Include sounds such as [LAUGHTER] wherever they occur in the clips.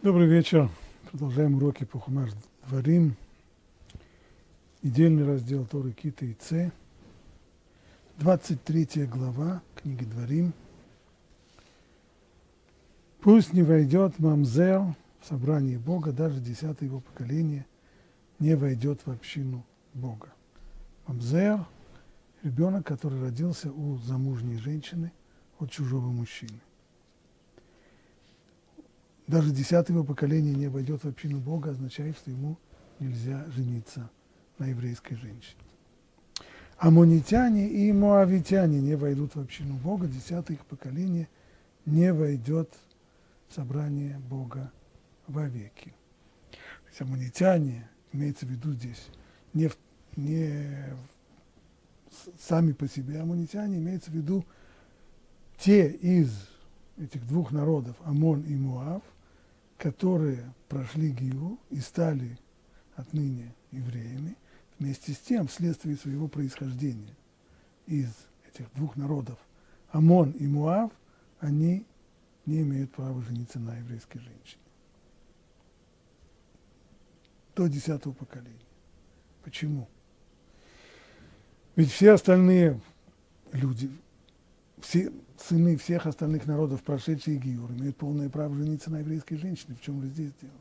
Добрый вечер. Продолжаем уроки по Хумаш Дворим. Недельный раздел Торы Кита и Ц. 23 глава книги Дворим. Пусть не войдет Мамзер в собрание Бога, даже десятое его поколение не войдет в общину Бога. Мамзер – ребенок, который родился у замужней женщины от чужого мужчины даже десятого поколения не войдет в общину Бога, означает, что ему нельзя жениться на еврейской женщине. Амонитяне и моавитяне не войдут в общину Бога, десятое их поколение не войдет в собрание Бога вовеки. То есть амонитяне, имеется в виду здесь, не, не сами по себе амонитяне, имеется в виду те из этих двух народов, Амон и Муав – которые прошли Гиу и стали отныне евреями, вместе с тем, вследствие своего происхождения из этих двух народов, Амон и Муав, они не имеют права жениться на еврейской женщине. До десятого поколения. Почему? Ведь все остальные люди, все, сыны всех остальных народов, прошедшие Гиюр, имеют полное право жениться на еврейской женщине. В чем же здесь дело?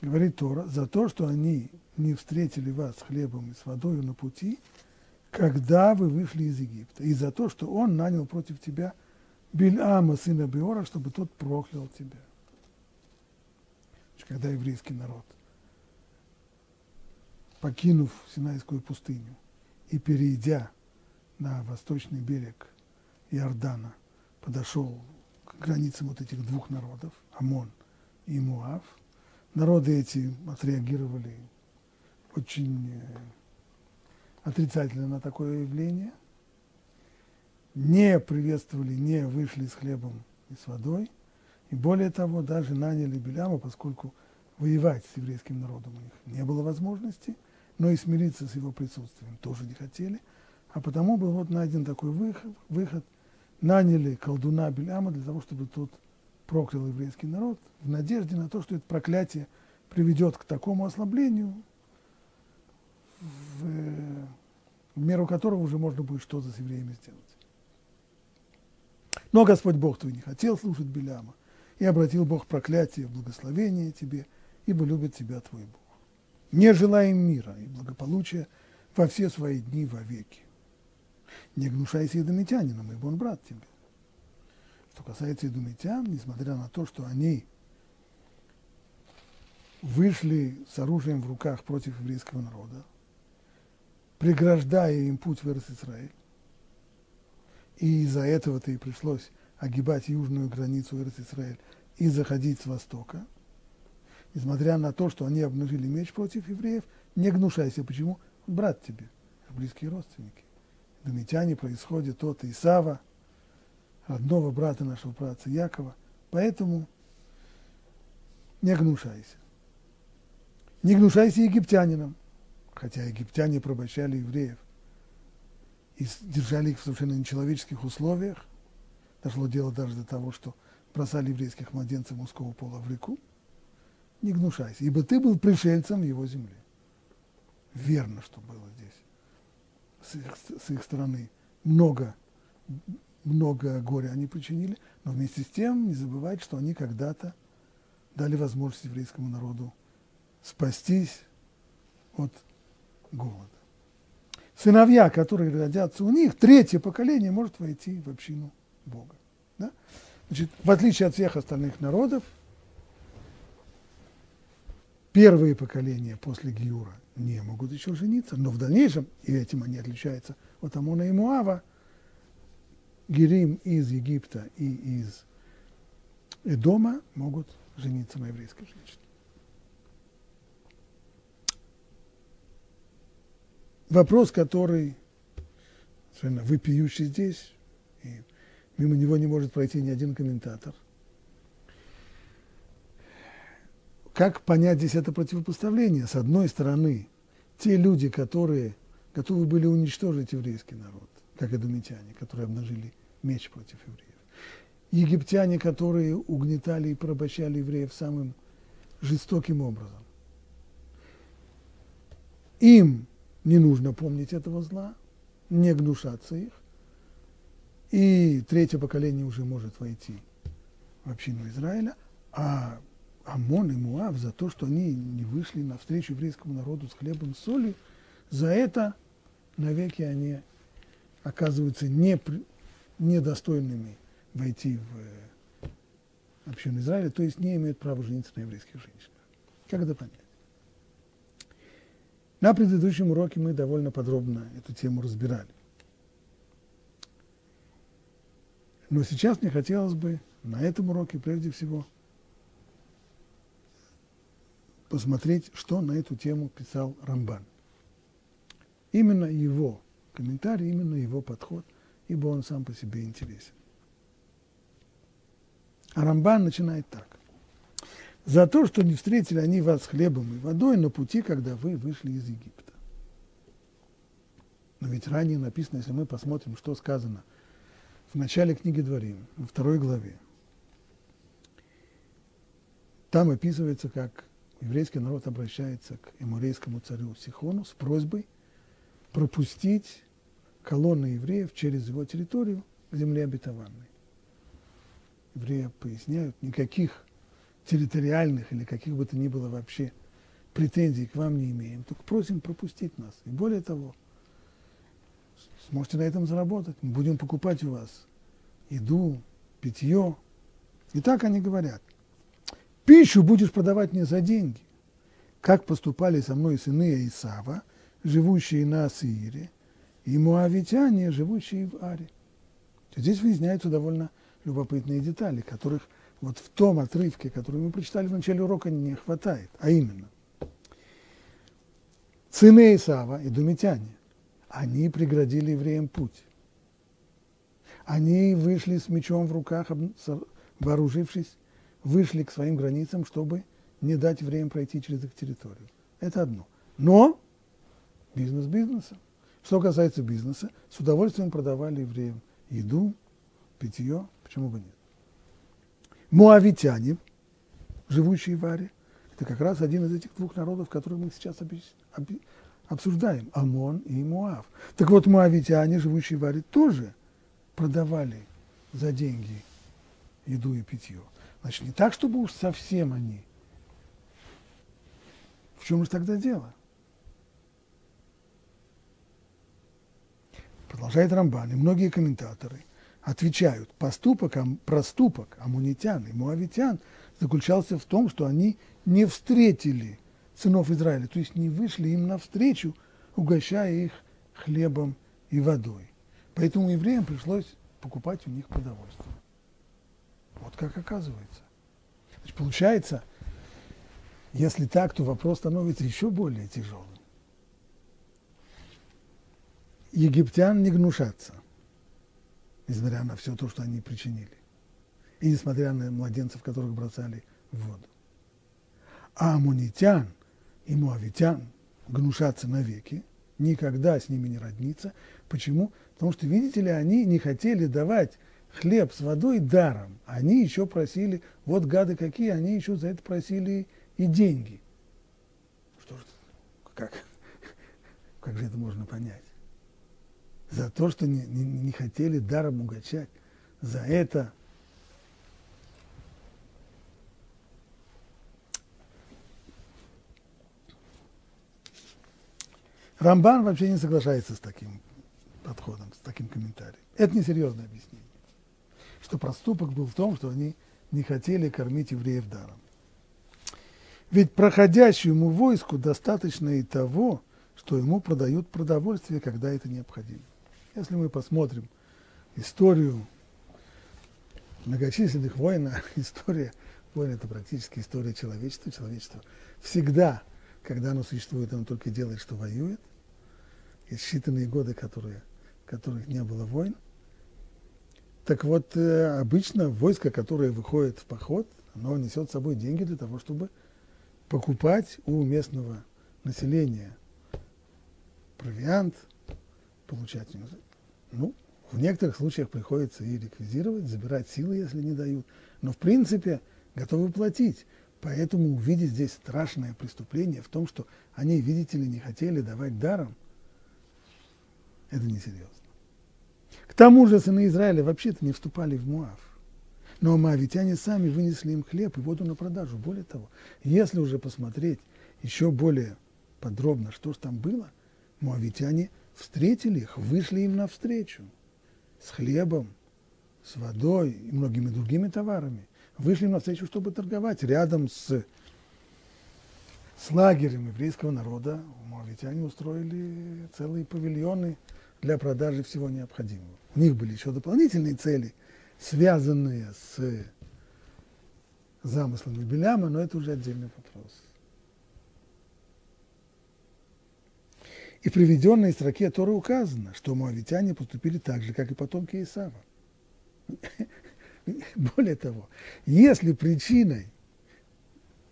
Говорит Тора, за то, что они не встретили вас с хлебом и с водой на пути, когда вы вышли из Египта, и за то, что он нанял против тебя Бильама, сына Беора, чтобы тот проклял тебя. Когда еврейский народ, покинув Синайскую пустыню, и, перейдя на восточный берег Иордана, подошел к границам вот этих двух народов, Амон и Муав. Народы эти отреагировали очень э, отрицательно на такое явление, не приветствовали, не вышли с хлебом и с водой, и более того, даже наняли Беляма, поскольку воевать с еврейским народом у них не было возможности – но и смириться с его присутствием тоже не хотели. А потому был вот найден такой выход, выход. Наняли колдуна Беляма для того, чтобы тот проклял еврейский народ, в надежде на то, что это проклятие приведет к такому ослаблению, в, в меру которого уже можно будет что-то с евреями сделать. Но Господь Бог твой не хотел слушать Беляма, и обратил Бог проклятие в благословение тебе, ибо любит тебя твой Бог не желаем мира и благополучия во все свои дни вовеки. Не гнушайся идомитянином, ибо он брат тебе. Что касается идомитян, несмотря на то, что они вышли с оружием в руках против еврейского народа, преграждая им путь в Иерусалим, и из-за этого-то и пришлось огибать южную границу Иерусалим и заходить с востока – несмотря на то, что они обнажили меч против евреев, не гнушайся. Почему? Брат тебе, близкие родственники. Домитяне происходят от Исава, родного брата нашего братца Якова. Поэтому не гнушайся. Не гнушайся египтянинам, хотя египтяне порабощали евреев и держали их в совершенно нечеловеческих условиях. Дошло дело даже до того, что бросали еврейских младенцев мужского пола в реку не гнушайся, ибо ты был пришельцем его земли. Верно, что было здесь с их, с их стороны. Много, много горя они причинили, но вместе с тем не забывать, что они когда-то дали возможность еврейскому народу спастись от голода. Сыновья, которые родятся у них, третье поколение может войти в общину Бога. Да? Значит, в отличие от всех остальных народов, первые поколения после Гиура не могут еще жениться, но в дальнейшем, и этим они отличаются от Амона и Муава, Герим из Египта и из Эдома могут жениться на еврейской женщине. Вопрос, который совершенно выпиющий здесь, и мимо него не может пройти ни один комментатор – как понять здесь это противопоставление? С одной стороны, те люди, которые готовы были уничтожить еврейский народ, как эдомитяне, которые обнажили меч против евреев. египтяне, которые угнетали и порабощали евреев самым жестоким образом. Им не нужно помнить этого зла, не гнушаться их. И третье поколение уже может войти в общину Израиля, а Амон и Муав за то, что они не вышли навстречу еврейскому народу с хлебом и солью, за это навеки они оказываются не, недостойными войти в общину Израиля, то есть не имеют права жениться на еврейских женщинах. Как это понять? На предыдущем уроке мы довольно подробно эту тему разбирали. Но сейчас мне хотелось бы на этом уроке прежде всего посмотреть, что на эту тему писал Рамбан. Именно его комментарий, именно его подход, ибо он сам по себе интересен. А Рамбан начинает так за то, что не встретили они вас хлебом и водой на пути, когда вы вышли из Египта. Но ведь ранее написано, если мы посмотрим, что сказано в начале книги Дворим, во второй главе, там описывается, как еврейский народ обращается к эмурейскому царю Сихону с просьбой пропустить колонны евреев через его территорию к земле обетованной. Евреи поясняют, никаких территориальных или каких бы то ни было вообще претензий к вам не имеем, только просим пропустить нас. И более того, сможете на этом заработать. Мы будем покупать у вас еду, питье. И так они говорят. Пищу будешь продавать мне за деньги. Как поступали со мной сыны Исава, живущие на Сиире, и муавитяне, живущие в Аре. Здесь выясняются довольно любопытные детали, которых – вот в том отрывке, который мы прочитали в начале урока, не хватает, а именно сыны Исава, думитяне, они преградили евреям путь. Они вышли с мечом в руках, вооружившись, вышли к своим границам, чтобы не дать евреям пройти через их территорию. Это одно. Но бизнес бизнеса. Что касается бизнеса, с удовольствием продавали евреям еду, питье, почему бы нет. Муавитяне, живущие в Аре, это как раз один из этих двух народов, которые мы сейчас обсуждаем, Амон и Муав. Так вот, муавитяне, живущие в Аре, тоже продавали за деньги еду и питье. Значит, не так, чтобы уж совсем они. В чем же тогда дело? Продолжает Рамбан и многие комментаторы отвечают, поступок, проступок амунитян и муавитян заключался в том, что они не встретили сынов Израиля, то есть не вышли им навстречу, угощая их хлебом и водой. Поэтому евреям пришлось покупать у них продовольствие. Вот как оказывается. Значит, получается, если так, то вопрос становится еще более тяжелым. Египтян не гнушатся несмотря на все то, что они причинили. И несмотря на младенцев, которых бросали в воду. А амунитян и муавитян гнушатся навеки, никогда с ними не родниться. Почему? Потому что, видите ли, они не хотели давать хлеб с водой даром. Они еще просили, вот гады какие, они еще за это просили и деньги. Что ж, как, как же это можно понять? за то, что не, не, не хотели даром угощать. За это Рамбан вообще не соглашается с таким подходом, с таким комментарием. Это несерьезное объяснение. Что проступок был в том, что они не хотели кормить евреев даром. Ведь проходящему войску достаточно и того, что ему продают продовольствие, когда это необходимо. Если мы посмотрим историю многочисленных войн, а [LAUGHS] история войн – это практически история человечества. Человечество всегда, когда оно существует, оно только делает, что воюет. Есть считанные годы, которые, в которых не было войн. Так вот, э, обычно войско, которое выходит в поход, оно несет с собой деньги для того, чтобы покупать у местного населения провиант – получать. Ну, В некоторых случаях приходится и реквизировать, забирать силы, если не дают. Но в принципе готовы платить. Поэтому увидеть здесь страшное преступление в том, что они, видите ли, не хотели давать даром, это несерьезно. Тому же сыны Израиля вообще-то не вступали в Муав. Но моавитяне сами вынесли им хлеб и воду на продажу. Более того, если уже посмотреть еще более подробно, что же там было, моавитяне встретили их, вышли им навстречу с хлебом, с водой и многими другими товарами. Вышли им навстречу, чтобы торговать. Рядом с, с лагерем еврейского народа моавитяне устроили целые павильоны для продажи всего необходимого. У них были еще дополнительные цели, связанные с замыслами Беляма, но это уже отдельный вопрос. И в приведенной строке Торы указано, что моавитяне поступили так же, как и потомки Исава. [LAUGHS] Более того, если причиной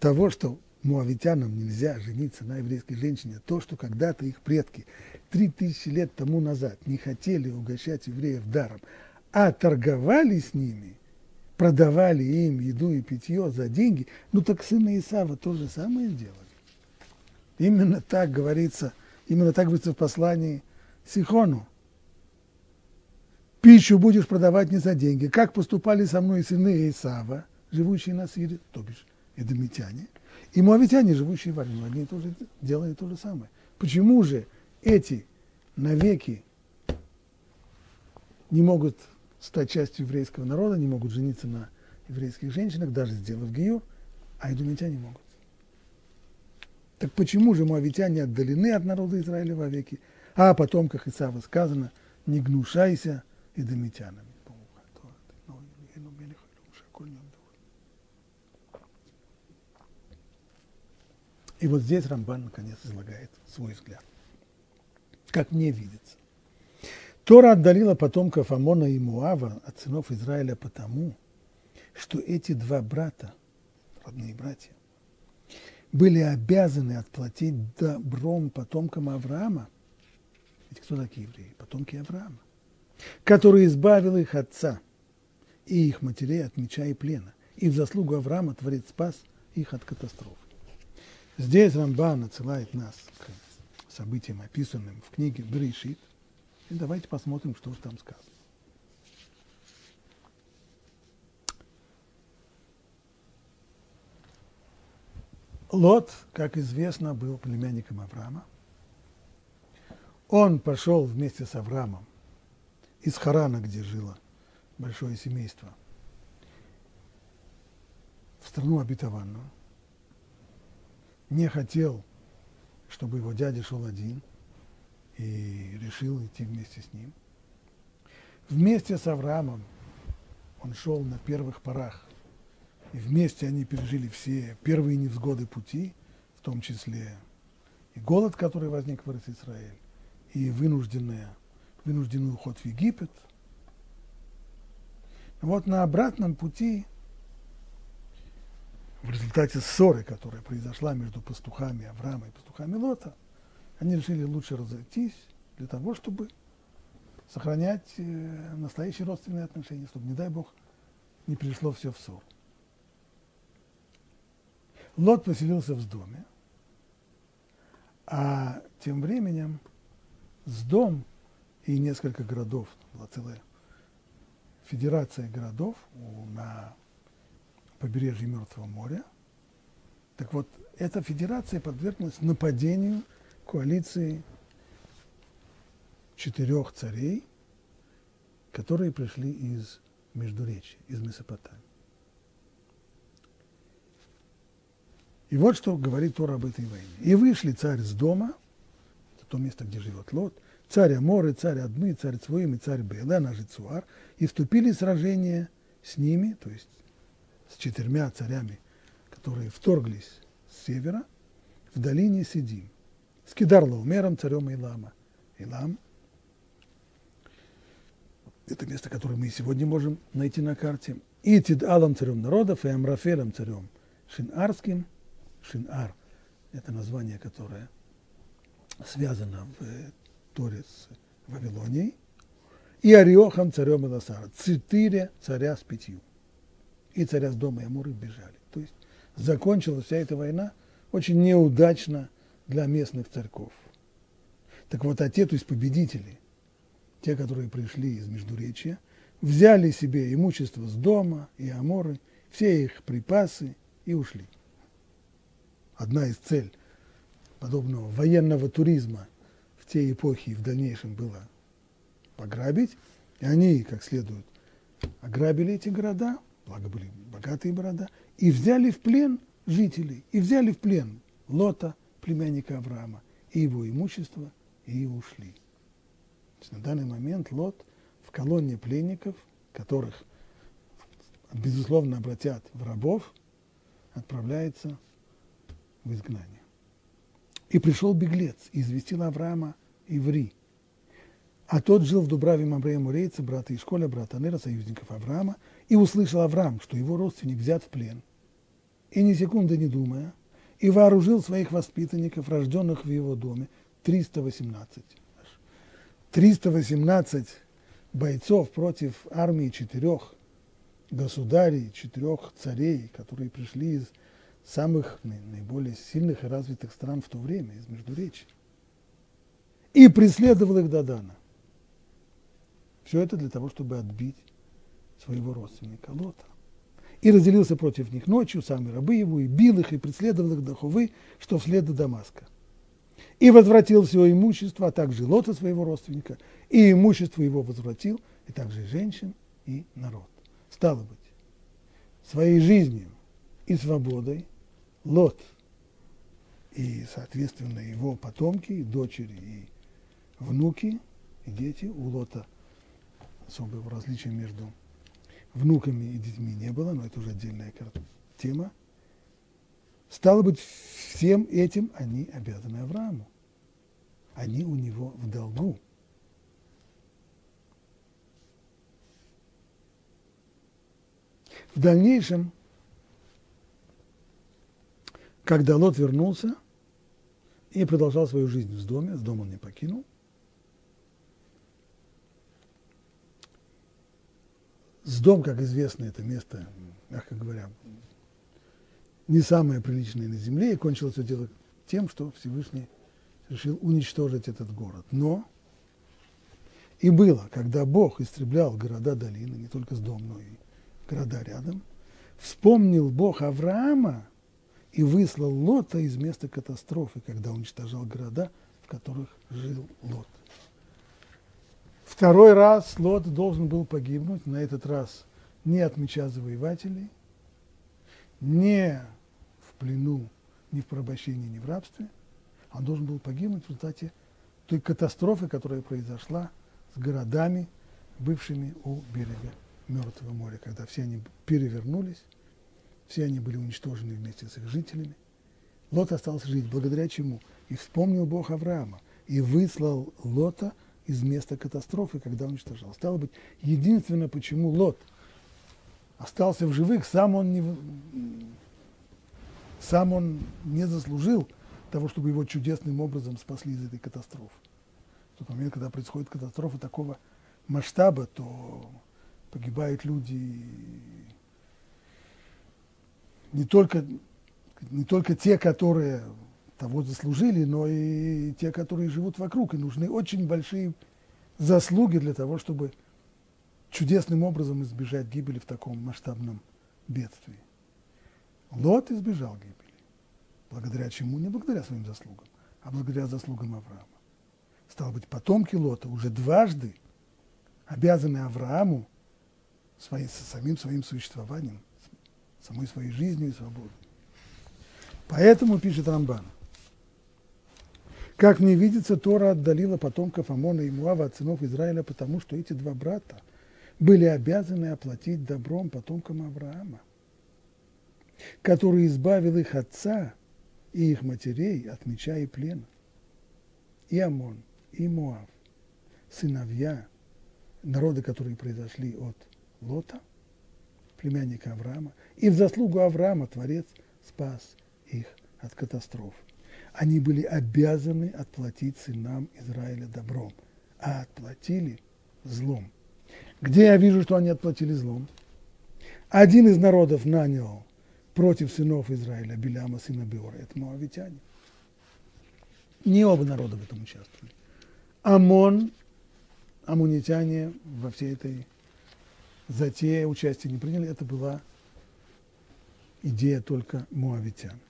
того, что муавитянам нельзя жениться на еврейской женщине, то, что когда-то их предки три тысячи лет тому назад не хотели угощать евреев даром, а торговали с ними, продавали им еду и питье за деньги, ну так сыны Исава то же самое сделали. Именно так говорится, именно так говорится в послании Сихону. Пищу будешь продавать не за деньги. Как поступали со мной сыны Исава, живущие на Сире, то бишь эдомитяне, и моавитяне, живущие в Арину, они тоже делали то же самое. Почему же эти навеки не могут стать частью еврейского народа, не могут жениться на еврейских женщинах, даже сделав гиюр, а идумитяне могут. Так почему же моавитяне отдалены от народа Израиля вовеки, а о потомках Исава сказано, не гнушайся идомитянами. И вот здесь Рамбан наконец излагает свой взгляд, как мне видится. Тора отдалила потомков Амона и Муава от сынов Израиля потому, что эти два брата, родные братья, были обязаны отплатить добром потомкам Авраама. Ведь кто такие евреи? Потомки Авраама. Который избавил их отца и их матерей от меча и плена. И в заслугу Авраама Творец спас их от катастрофы. Здесь Рамбан отсылает нас к событиям, описанным в книге Берешит, и давайте посмотрим, что же там сказано. Лот, как известно, был племянником Авраама. Он пошел вместе с Авраамом из Харана, где жило большое семейство, в страну обетованную. Не хотел, чтобы его дядя шел один – и решил идти вместе с ним. Вместе с Авраамом он шел на первых порах, и вместе они пережили все первые невзгоды пути, в том числе и голод, который возник в Израиль, и вынужденная, вынужденный уход в Египет. Вот на обратном пути, в результате ссоры, которая произошла между пастухами Авраама и пастухами Лота, они решили лучше разойтись для того, чтобы сохранять э, настоящие родственные отношения, чтобы, не дай Бог, не пришло все в ссору. Лот поселился в доме, а тем временем с дом и несколько городов, была целая федерация городов на побережье Мертвого моря. Так вот, эта федерация подверглась нападению – коалиции четырех царей, которые пришли из Междуречия, из Месопотамии. И вот что говорит Тора об этой войне. «И вышли царь с дома, это то место, где живет Лот, царь Аморы, царь Адмы, царь Цвоим и царь Бела, наш Цуар, и вступили в сражение с ними, то есть с четырьмя царями, которые вторглись с севера, в долине Сидим с Кидар-Лаумером, царем Илама. Илам – это место, которое мы и сегодня можем найти на карте. И Тидалом царем народов, и Амрафелем царем Шинарским. Шинар – это название, которое связано в Торе с Вавилонией. и Ариохам царем Эласара. Четыре царя с пятью. И царя с дома Ямуры бежали. То есть закончилась вся эта война очень неудачно для местных царьков. Так вот, а те, то есть победители, те, которые пришли из Междуречья, взяли себе имущество с дома и Аморы, все их припасы и ушли. Одна из целей подобного военного туризма в те эпохи и в дальнейшем была пограбить, и они, как следует, ограбили эти города, благо были богатые города, и взяли в плен жителей, и взяли в плен Лота, племянника Авраама, и его имущество, и ушли. на данный момент Лот в колонне пленников, которых, безусловно, обратят в рабов, отправляется в изгнание. И пришел беглец и известил Авраама Иври. А тот жил в Дубраве Мамрея Мурейца, брата Ишколя, брата Нера, союзников Авраама, и услышал Авраам, что его родственник взят в плен. И ни секунды не думая, и вооружил своих воспитанников, рожденных в его доме, 318. 318 бойцов против армии четырех государей, четырех царей, которые пришли из самых наиболее сильных и развитых стран в то время, из Междуречия. И преследовал их до. Все это для того, чтобы отбить своего родственника Лота. И разделился против них ночью, сами рабы его, и бил их, и преследовал их до Хувы, что вслед до Дамаска. И возвратил все имущество, а также Лота своего родственника, и имущество его возвратил, и также женщин, и народ. Стало быть, своей жизнью и свободой Лот и, соответственно, его потомки, и дочери, и внуки, и дети у Лота особого различия между внуками и детьми не было, но это уже отдельная тема. Стало быть, всем этим они обязаны Аврааму. Они у него в долгу. В дальнейшем, когда Лот вернулся и продолжал свою жизнь в доме, с дома он не покинул, с дом, как известно, это место, мягко говоря, не самое приличное на земле, и кончилось все дело тем, что Всевышний решил уничтожить этот город. Но и было, когда Бог истреблял города долины, не только с дом, но и города рядом, вспомнил Бог Авраама и выслал Лота из места катастрофы, когда уничтожал города, в которых жил Лот. Второй раз Лот должен был погибнуть, на этот раз не от меча завоевателей, не в плену, ни в порабощении, ни в рабстве. Он должен был погибнуть в результате той катастрофы, которая произошла с городами, бывшими у берега Мертвого моря, когда все они перевернулись, все они были уничтожены вместе с их жителями. Лот остался жить, благодаря чему? И вспомнил Бог Авраама, и выслал Лота из места катастрофы, когда уничтожал. Стало быть, единственное, почему Лот остался в живых, сам он не, сам он не заслужил того, чтобы его чудесным образом спасли из этой катастрофы. В тот момент, когда происходит катастрофа такого масштаба, то погибают люди не только, не только те, которые того заслужили, но и те, которые живут вокруг. И нужны очень большие заслуги для того, чтобы чудесным образом избежать гибели в таком масштабном бедствии. Лот избежал гибели. Благодаря чему? Не благодаря своим заслугам, а благодаря заслугам Авраама. Стало быть, потомки Лота уже дважды обязаны Аврааму своим, самим своим существованием, самой своей жизнью и свободой. Поэтому, пишет Рамбан, как мне видится, Тора отдалила потомков Амона и Муава от сынов Израиля, потому что эти два брата были обязаны оплатить добром потомкам Авраама, который избавил их отца и их матерей от меча и плена. И Амон, и Муав, сыновья, народы, которые произошли от Лота, племянника Авраама, и в заслугу Авраама Творец спас их от катастроф. Они были обязаны отплатить сынам Израиля добром, а отплатили злом. Где я вижу, что они отплатили злом? Один из народов нанял против сынов Израиля Беляма, сына Беора. Это моавитяне. Не оба народа в этом участвовали. Амон, амунитяне во всей этой затее участия не приняли. Это была идея только муавитян.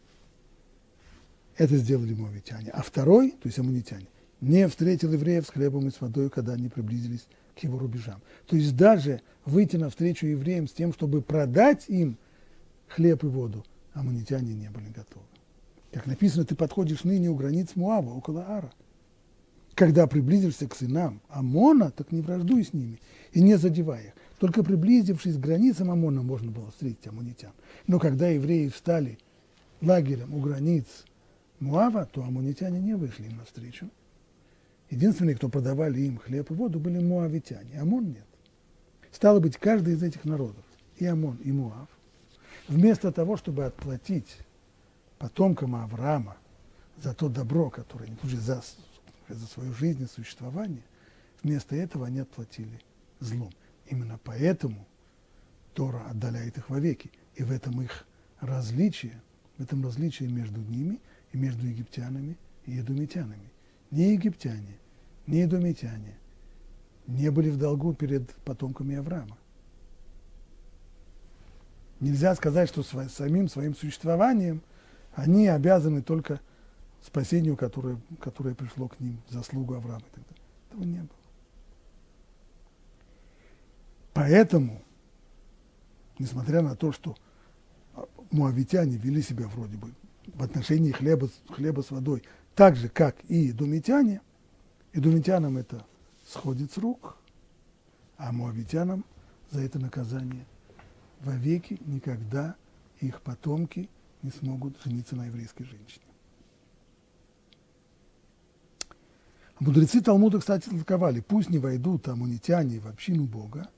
Это сделали муавитяне. А второй, то есть амунитяне, не встретил евреев с хлебом и с водой, когда они приблизились к его рубежам. То есть даже выйти навстречу евреям с тем, чтобы продать им хлеб и воду, амунитяне не были готовы. Как написано, ты подходишь ныне у границ Муава, около Ара. Когда приблизишься к сынам Амона, так не враждуй с ними и не задевай их. Только приблизившись к границам Амона, можно было встретить амунитян. Но когда евреи встали лагерем у границ Муава, то амунитяне не вышли им навстречу. Единственные, кто продавали им хлеб и воду, были муавитяне. Амон нет. Стало быть, каждый из этих народов, и Амон, и Муав, вместо того, чтобы отплатить потомкам Авраама за то добро, которое они получили за, за свою жизнь и существование, вместо этого они отплатили злом. Именно поэтому Тора отдаляет их вовеки. И в этом их различие, в этом различие между ними и между египтянами и едумитянами. Ни египтяне, ни едумитяне не были в долгу перед потомками Авраама. Нельзя сказать, что самим своим существованием они обязаны только спасению, которое, которое пришло к ним заслугу Авраама. Этого не было. Поэтому, несмотря на то, что муавитяне вели себя вроде бы в отношении хлеба, хлеба с водой. Так же, как и думитяне, и думитянам это сходит с рук, а муавитянам за это наказание. Вовеки никогда их потомки не смогут жениться на еврейской женщине. Мудрецы Талмуда, кстати, толковали, пусть не войдут амунитяне в общину Бога,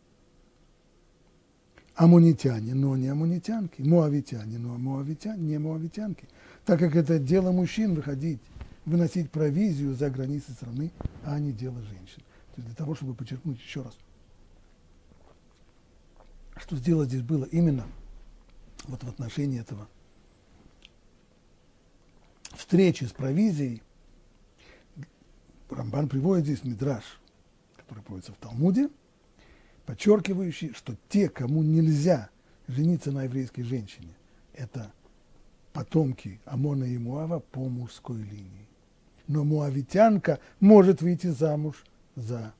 амунитяне, но не амунитянки, муавитяне, но муавитяне, не муавитянки, так как это дело мужчин выходить, выносить провизию за границы страны, а не дело женщин. То есть для того, чтобы подчеркнуть еще раз, что сделать здесь было именно вот в отношении этого? Встречи с провизией, Рамбан приводит здесь мидраж, который приводится в Талмуде – подчеркивающий, что те, кому нельзя жениться на еврейской женщине, это потомки Амона и Муава по мужской линии. Но муавитянка может выйти замуж за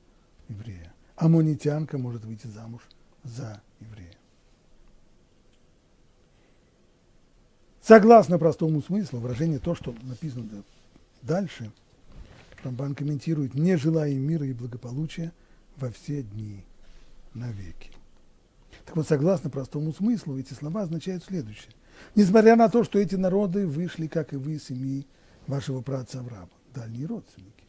еврея. Амонитянка может выйти замуж за еврея. Согласно простому смыслу, выражение то, что написано дальше, Рамбан комментирует, не желая мира и благополучия во все дни навеки. Так вот, согласно простому смыслу, эти слова означают следующее. Несмотря на то, что эти народы вышли, как и вы, из семьи вашего праца Авраама, дальние родственники.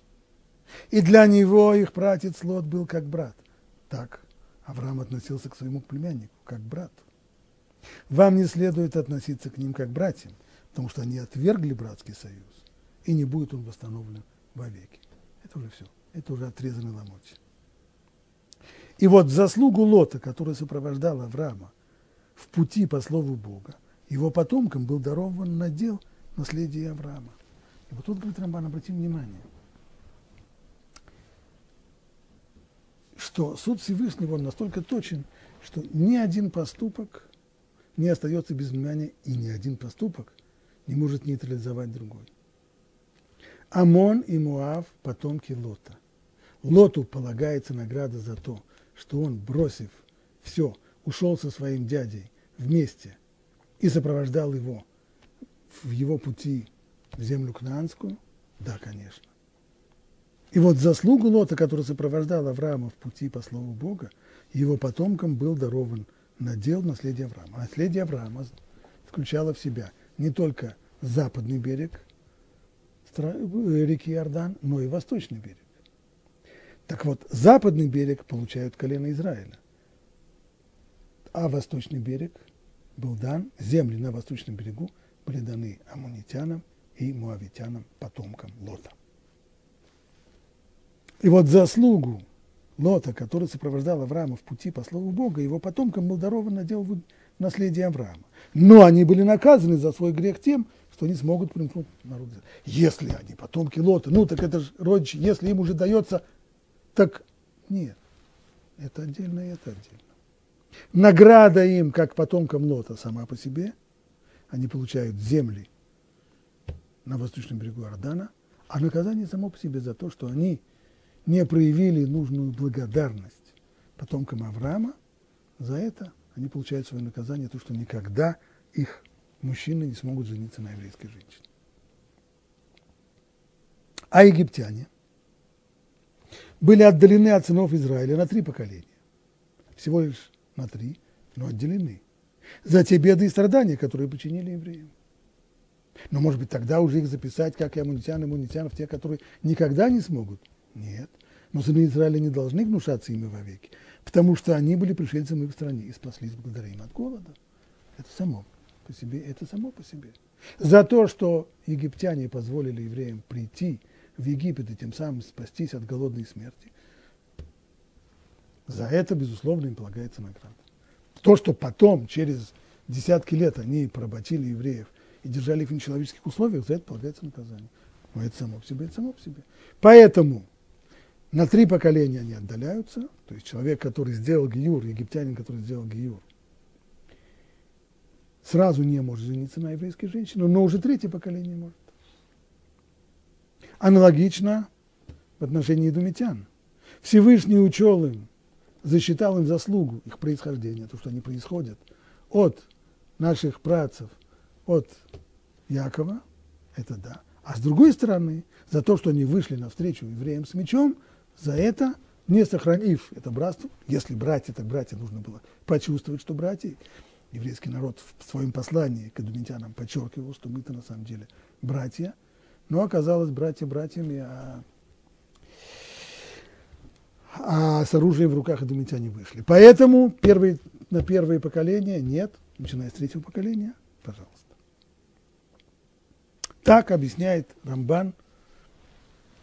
И для него их братец Лот был как брат. Так Авраам относился к своему племяннику, как брат. Вам не следует относиться к ним как братьям, потому что они отвергли братский союз, и не будет он восстановлен вовеки. Это уже все. Это уже отрезанный ломоть. И вот заслугу Лота, который сопровождал Авраама в пути по слову Бога, его потомкам был дарован надел наследия Авраама. И вот тут, говорит Рамбан, обратим внимание, что суд Всевышнего он настолько точен, что ни один поступок не остается без внимания, и ни один поступок не может нейтрализовать другой. Амон и Муав – потомки Лота. Лоту полагается награда за то, что он, бросив все, ушел со своим дядей вместе и сопровождал его в его пути в землю Кнаанскую? Да, конечно. И вот заслугу Лота, который сопровождал Авраама в пути по слову Бога, его потомкам был дарован надел наследие Авраама. Наследие Авраама включало в себя не только западный берег реки Иордан, но и восточный берег. Так вот, западный берег получают колено Израиля, а восточный берег был дан, земли на восточном берегу были даны амунитянам и муавитянам, потомкам Лота. И вот заслугу Лота, который сопровождал Авраама в пути по слову Бога, его потомкам был дарован надел наследие Авраама. Но они были наказаны за свой грех тем, что они смогут примкнуть к народу. Если они потомки Лота, ну так это же родичи, если им уже дается, так нет. Это отдельно и это отдельно. Награда им, как потомкам Лота, сама по себе. Они получают земли на восточном берегу Иордана, а наказание само по себе за то, что они не проявили нужную благодарность потомкам Авраама, за это они получают свое наказание, то, что никогда их мужчины не смогут жениться на еврейской женщине. А египтяне были отдалены от сынов Израиля на три поколения. Всего лишь на три, но отделены. За те беды и страдания, которые причинили евреям. Но, может быть, тогда уже их записать, как и амунитян, амунитянов, те, которые никогда не смогут. Нет. Но сыны Израиля не должны гнушаться ими вовеки, потому что они были пришельцами в их стране и спаслись благодаря им от голода. Это само по себе, это само по себе. За то, что египтяне позволили евреям прийти в Египет и тем самым спастись от голодной смерти, за это, безусловно, им полагается награда. То, что потом, через десятки лет, они поработили евреев и держали их в нечеловеческих условиях, за это полагается наказание. Но это само по себе, это само по себе. Поэтому на три поколения они отдаляются, то есть человек, который сделал гиюр, египтянин, который сделал гиюр, сразу не может жениться на еврейской женщине, но уже третье поколение может. Аналогично в отношении думитян. Всевышний учел им, засчитал им заслугу их происхождения, то, что они происходят от наших працев, от Якова, это да. А с другой стороны, за то, что они вышли навстречу евреям с мечом – за это, не сохранив это братство, если братья, так братья нужно было почувствовать, что братья, еврейский народ в своем послании к адумитянам подчеркивал, что мы-то на самом деле братья, но оказалось братья братьями, а, а с оружием в руках адумитяне вышли. Поэтому первые, на первое поколение нет, начиная с третьего поколения, пожалуйста. Так объясняет Рамбан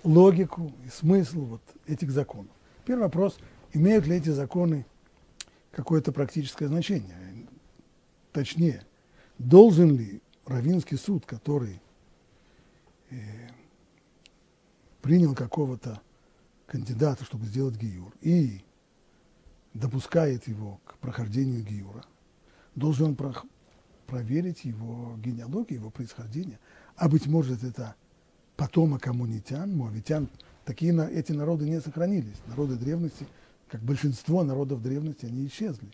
логику и смысл вот этих законов. Первый вопрос, имеют ли эти законы какое-то практическое значение? Точнее, должен ли Равинский суд, который э, принял какого-то кандидата, чтобы сделать гиюр, и допускает его к прохождению гиюра, должен он про проверить его генеалогию, его происхождение, а быть может это потомок амунитян, муавитян, такие эти народы не сохранились. Народы древности, как большинство народов древности, они исчезли.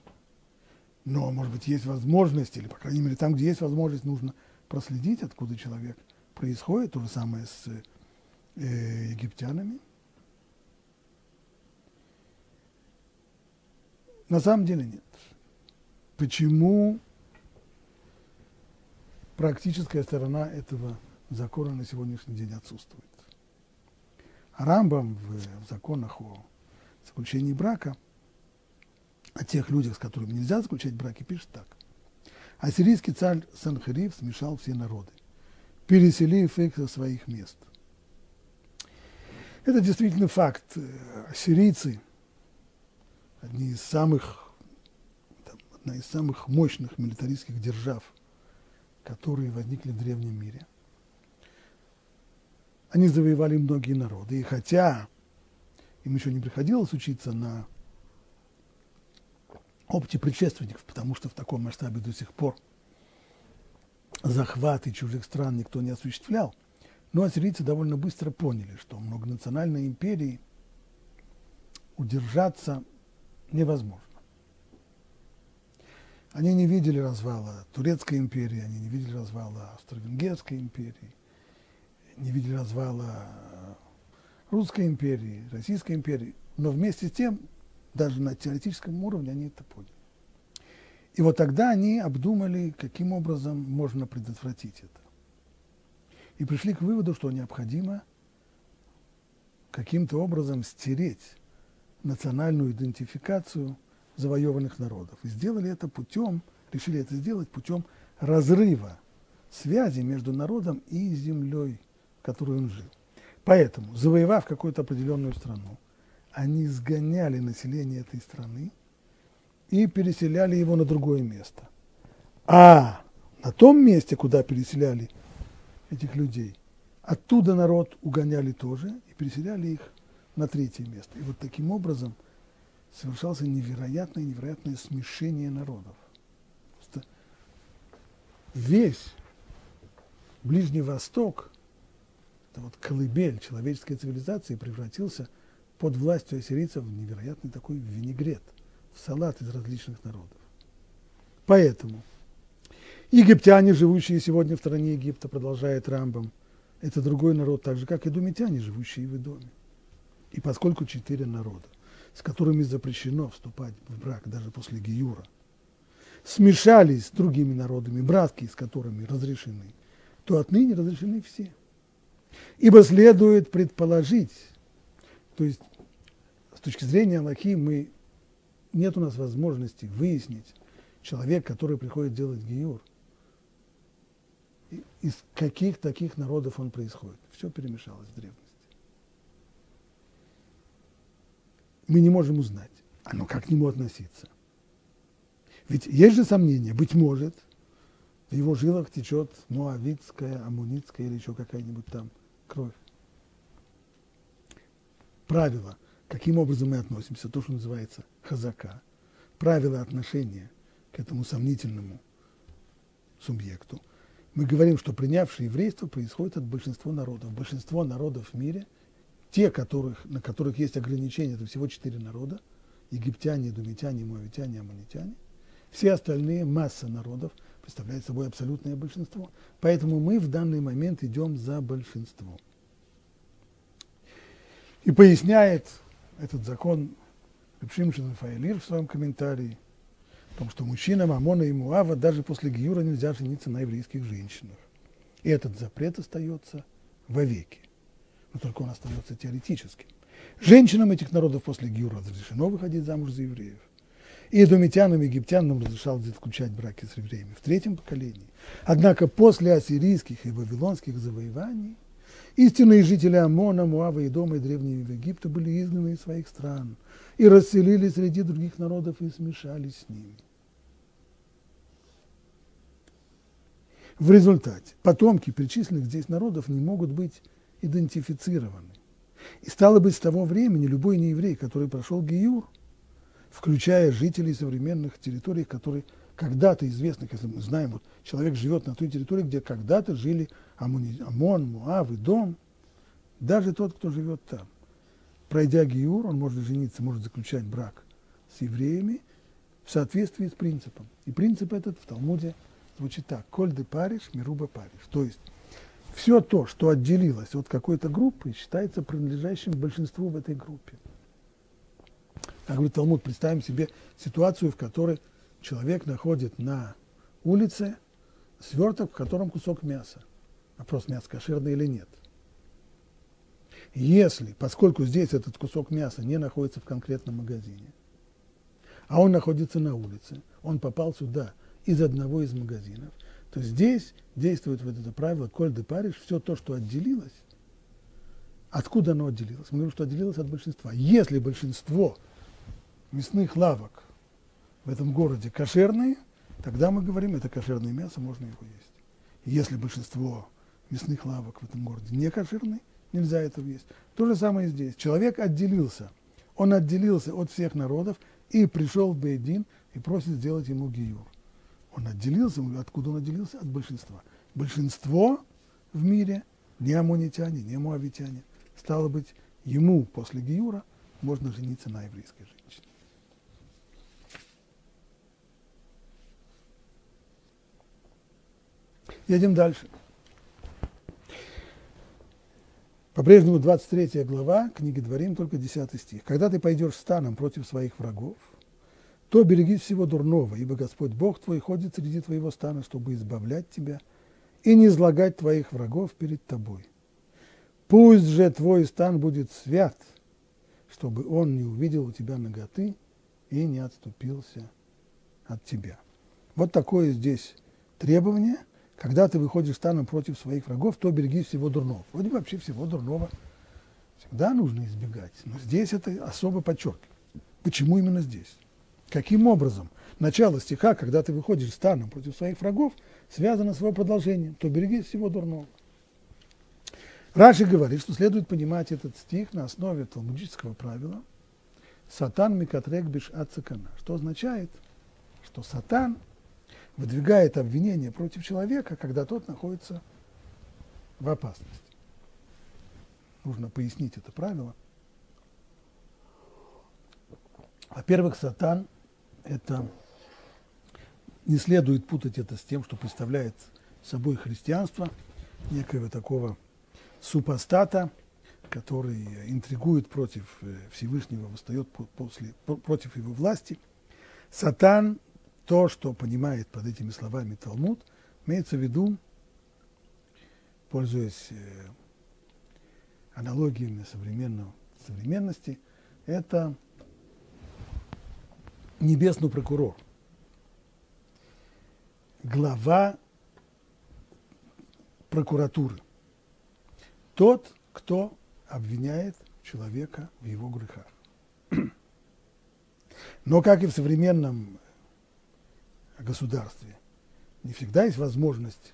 Но, может быть, есть возможность, или, по крайней мере, там, где есть возможность, нужно проследить, откуда человек происходит. То же самое с э, египтянами. На самом деле нет. Почему практическая сторона этого закона на сегодняшний день отсутствует. Рамбам в, законах о заключении брака, о тех людях, с которыми нельзя заключать браки, пишет так. Ассирийский царь Санхериф смешал все народы, переселив их со своих мест. Это действительно факт. Ассирийцы – одни из самых, одна из самых мощных милитаристских держав, которые возникли в древнем мире – они завоевали многие народы. И хотя им еще не приходилось учиться на опыте предшественников, потому что в таком масштабе до сих пор захваты чужих стран никто не осуществлял, но ассирийцы довольно быстро поняли, что многонациональной империи удержаться невозможно. Они не видели развала Турецкой империи, они не видели развала Австро-Венгерской империи – не видели развала Русской империи, Российской империи, но вместе с тем, даже на теоретическом уровне они это поняли. И вот тогда они обдумали, каким образом можно предотвратить это. И пришли к выводу, что необходимо каким-то образом стереть национальную идентификацию завоеванных народов. И сделали это путем, решили это сделать путем разрыва связи между народом и землей, которой он жил. Поэтому, завоевав какую-то определенную страну, они сгоняли население этой страны и переселяли его на другое место. А на том месте, куда переселяли этих людей, оттуда народ угоняли тоже и переселяли их на третье место. И вот таким образом совершалось невероятное, невероятное смешение народов. Просто весь Ближний Восток, это вот колыбель человеческой цивилизации, превратился под властью ассирийцев в невероятный такой винегрет, в салат из различных народов. Поэтому египтяне, живущие сегодня в стране Египта, продолжает Рамбам, это другой народ, так же, как и думитяне, живущие в Идоме. И поскольку четыре народа, с которыми запрещено вступать в брак даже после Гиюра, смешались с другими народами, братки с которыми разрешены, то отныне разрешены все. Ибо следует предположить, то есть с точки зрения Аллахи мы, нет у нас возможности выяснить, человек, который приходит делать гиюр, из каких таких народов он происходит. Все перемешалось в древности. Мы не можем узнать, а ну как к нему относиться. Ведь есть же сомнение, быть может, в его жилах течет муавитская, амунитская или еще какая-нибудь там кровь. Правило, каким образом мы относимся, то, что называется хазака, правила отношения к этому сомнительному субъекту. Мы говорим, что принявшее еврейство происходит от большинства народов. Большинство народов в мире, те, которых, на которых есть ограничения, это всего четыре народа, египтяне, думитяне, моавитяне, аммонитяне. Все остальные, масса народов, представляет собой абсолютное большинство. Поэтому мы в данный момент идем за большинством. И поясняет этот закон Репшимшин Файлир в своем комментарии о том, что мужчинам Амона и Муава даже после Гиюра нельзя жениться на еврейских женщинах. И этот запрет остается вовеки. Но только он остается теоретическим. Женщинам этих народов после Гиюра разрешено выходить замуж за евреев. И эдомитянам, и египтянам разрешалось заключать браки с евреями в третьем поколении. Однако после ассирийских и вавилонских завоеваний истинные жители Амона, Муава и Дома и Древнего Египта были изгнаны из своих стран и расселились среди других народов и смешались с ними. В результате потомки перечисленных здесь народов не могут быть идентифицированы. И стало быть, с того времени любой нееврей, который прошел Гиюр, включая жителей современных территорий, которые когда-то известных, если мы знаем, вот человек живет на той территории, где когда-то жили Амон, Муав и Дом, даже тот, кто живет там. Пройдя Гиюр, он может жениться, может заключать брак с евреями в соответствии с принципом. И принцип этот в Талмуде звучит так. Коль де париш, мируба париш. То есть все то, что отделилось от какой-то группы, считается принадлежащим большинству в этой группе. Как говорит Талмуд, представим себе ситуацию, в которой человек находит на улице сверток, в котором кусок мяса. Вопрос, мясо кошерное или нет. Если, поскольку здесь этот кусок мяса не находится в конкретном магазине, а он находится на улице, он попал сюда из одного из магазинов, то здесь действует вот это правило «коль де париш», все то, что отделилось, откуда оно отделилось? Мы говорим, что отделилось от большинства. Если большинство мясных лавок в этом городе кошерные, тогда мы говорим, это кошерное мясо, можно его есть. Если большинство мясных лавок в этом городе не кошерные, нельзя этого есть. То же самое и здесь. Человек отделился. Он отделился от всех народов и пришел в Бейдин и просит сделать ему гиюр. Он отделился, откуда он отделился? От большинства. Большинство в мире не амонитяне, не муавитяне. Стало быть, ему после гиюра можно жениться на еврейской женщине. Едем дальше. По-прежнему 23 глава книги Дворим, только 10 стих. «Когда ты пойдешь станом против своих врагов, то берегись всего дурного, ибо Господь Бог твой ходит среди твоего стана, чтобы избавлять тебя и не излагать твоих врагов перед тобой. Пусть же твой стан будет свят, чтобы он не увидел у тебя ноготы и не отступился от тебя». Вот такое здесь требование – когда ты выходишь станом против своих врагов, то береги всего дурного. Вроде вообще всего дурного Всегда нужно избегать. Но здесь это особо подчеркиваю. Почему именно здесь? Каким образом начало стиха, когда ты выходишь станом против своих врагов, связано с его продолжением, то берегись всего дурного. Раши говорит, что следует понимать этот стих на основе талмудического правила «Сатан микатрек биш ацакана», что означает, что Сатан выдвигает обвинение против человека, когда тот находится в опасности. Нужно пояснить это правило. Во-первых, Сатан – это не следует путать это с тем, что представляет собой христианство, некоего такого супостата, который интригует против э, Всевышнего, восстает после, против его власти. Сатан, то, что понимает под этими словами Талмуд, имеется в виду, пользуясь э, аналогиями современного, современности, это небесный прокурор глава прокуратуры. Тот, кто обвиняет человека в его грехах. [CLEARS THROAT] Но, как и в современном государстве, не всегда есть возможность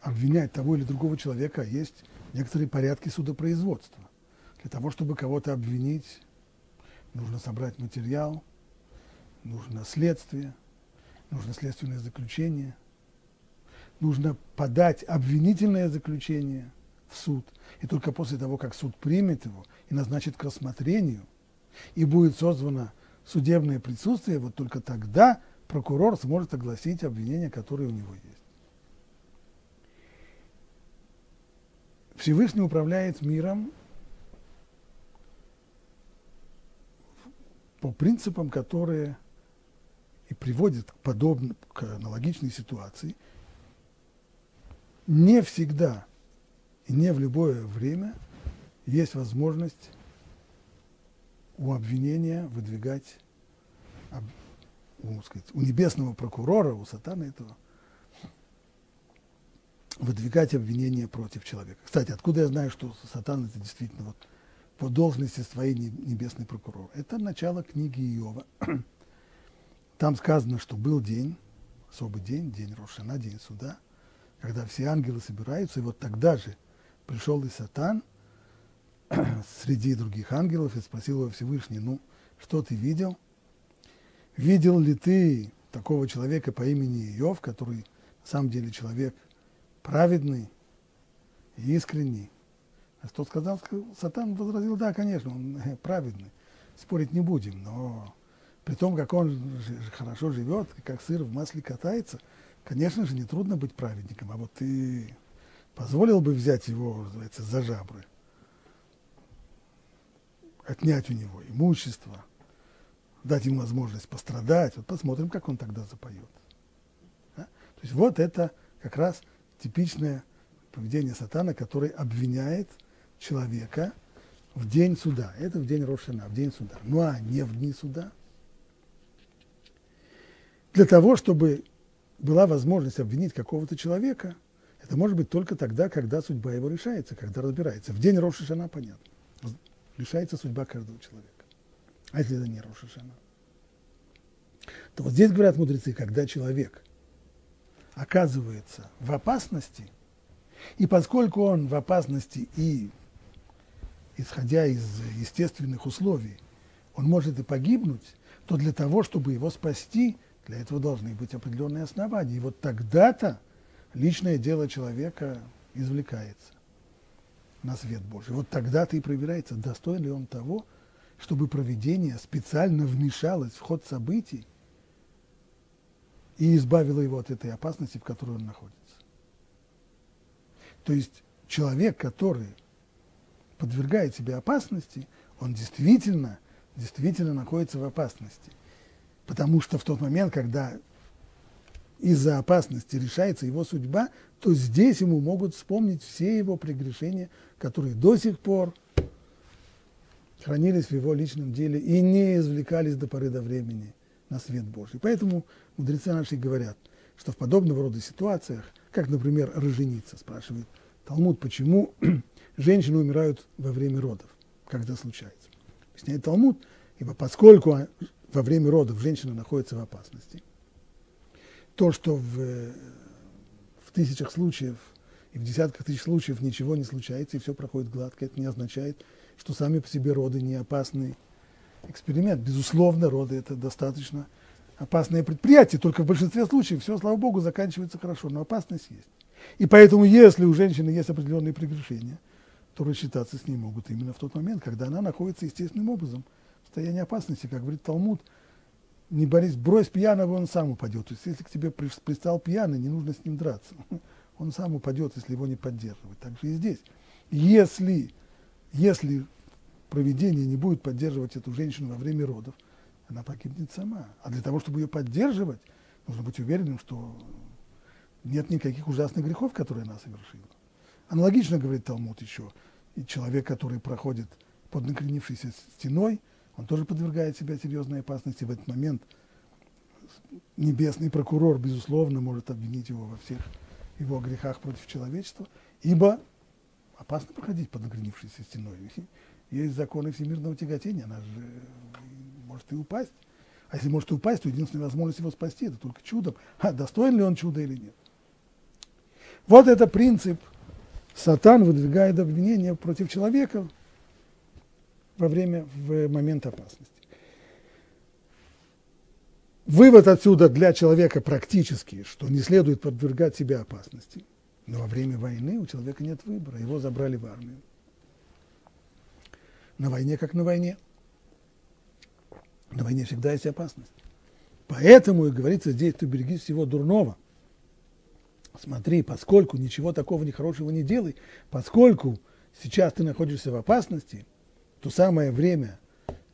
обвинять того или другого человека, а есть некоторые порядки судопроизводства. Для того, чтобы кого-то обвинить, нужно собрать материал, нужно следствие – нужно следственное заключение, нужно подать обвинительное заключение в суд. И только после того, как суд примет его и назначит к рассмотрению, и будет созвано судебное присутствие, вот только тогда прокурор сможет огласить обвинения, которые у него есть. Всевышний управляет миром по принципам, которые и приводит к подобной, к аналогичной ситуации, не всегда и не в любое время есть возможность у обвинения выдвигать, у, сказать, у небесного прокурора, у сатана этого, выдвигать обвинения против человека. Кстати, откуда я знаю, что сатан это действительно вот по должности своей небесный прокурор? Это начало книги Иова. [CLEARS THROAT] Там сказано, что был день, особый день, день Рошана, день суда, когда все ангелы собираются, и вот тогда же пришел и Сатан [CLEARS THROAT] среди других ангелов и спросил его Всевышний, ну, что ты видел? Видел ли ты такого человека по имени Иов, который на самом деле человек праведный и искренний? Что сказал? Сатан возразил, да, конечно, он праведный, спорить не будем, но при том, как он хорошо живет, как сыр в масле катается, конечно же, нетрудно быть праведником. А вот ты позволил бы взять его, называется, за жабры, отнять у него имущество, дать ему возможность пострадать. Вот посмотрим, как он тогда запоет. Да? То есть вот это как раз типичное поведение сатана, который обвиняет человека в день суда. Это в день Рошана, в день суда. Ну а не в дни суда – для того, чтобы была возможность обвинить какого-то человека, это может быть только тогда, когда судьба его решается, когда разбирается. В день Рошишана, понятно, решается судьба каждого человека. А если это не Рошишана? То вот здесь говорят мудрецы, когда человек оказывается в опасности, и поскольку он в опасности и исходя из естественных условий, он может и погибнуть, то для того, чтобы его спасти, для этого должны быть определенные основания. И вот тогда-то личное дело человека извлекается на свет Божий. Вот тогда-то и проверяется, достоин ли он того, чтобы проведение специально вмешалось в ход событий и избавило его от этой опасности, в которой он находится. То есть человек, который подвергает себе опасности, он действительно, действительно находится в опасности – Потому что в тот момент, когда из-за опасности решается его судьба, то здесь ему могут вспомнить все его прегрешения, которые до сих пор хранились в его личном деле и не извлекались до поры до времени на свет Божий. Поэтому мудрецы наши говорят, что в подобного рода ситуациях, как, например, роженица спрашивает, Талмуд, почему [CLEARS THROAT] женщины умирают во время родов, это случается. Объясняет Талмуд, ибо поскольку во время родов женщина находится в опасности, то, что в, в тысячах случаев и в десятках тысяч случаев ничего не случается, и все проходит гладко, это не означает, что сами по себе роды не опасный эксперимент. Безусловно, роды – это достаточно опасное предприятие, только в большинстве случаев все, слава богу, заканчивается хорошо, но опасность есть. И поэтому, если у женщины есть определенные прегрешения, то рассчитаться с ней могут именно в тот момент, когда она находится естественным образом в состоянии опасности. Как говорит Талмуд, не борись, брось пьяного, он сам упадет. То есть, если к тебе пристал пьяный, не нужно с ним драться. [LAUGHS] Он сам упадет, если его не поддерживать. Так же и здесь. Если, если проведение не будет поддерживать эту женщину во время родов, она погибнет сама. А для того, чтобы ее поддерживать, нужно быть уверенным, что нет никаких ужасных грехов, которые она совершила. Аналогично говорит Талмуд еще, и человек, который проходит под накренившейся стеной, он тоже подвергает себя серьезной опасности. В этот момент небесный прокурор, безусловно, может обвинить его во всех его грехах против человечества, ибо опасно проходить под накренившейся стеной. [LAUGHS] Есть законы всемирного тяготения, она же может и упасть. А если может и упасть, то единственная возможность его спасти – это только чудом. А достоин ли он чуда или нет? Вот это принцип. Сатан выдвигает обвинение против человека во время, в момент опасности. Вывод отсюда для человека практический, что не следует подвергать себя опасности. Но во время войны у человека нет выбора, его забрали в армию. На войне как на войне. На войне всегда есть опасность. Поэтому и говорится здесь, ты берегись всего дурного. Смотри, поскольку ничего такого нехорошего не делай, поскольку сейчас ты находишься в опасности, то самое время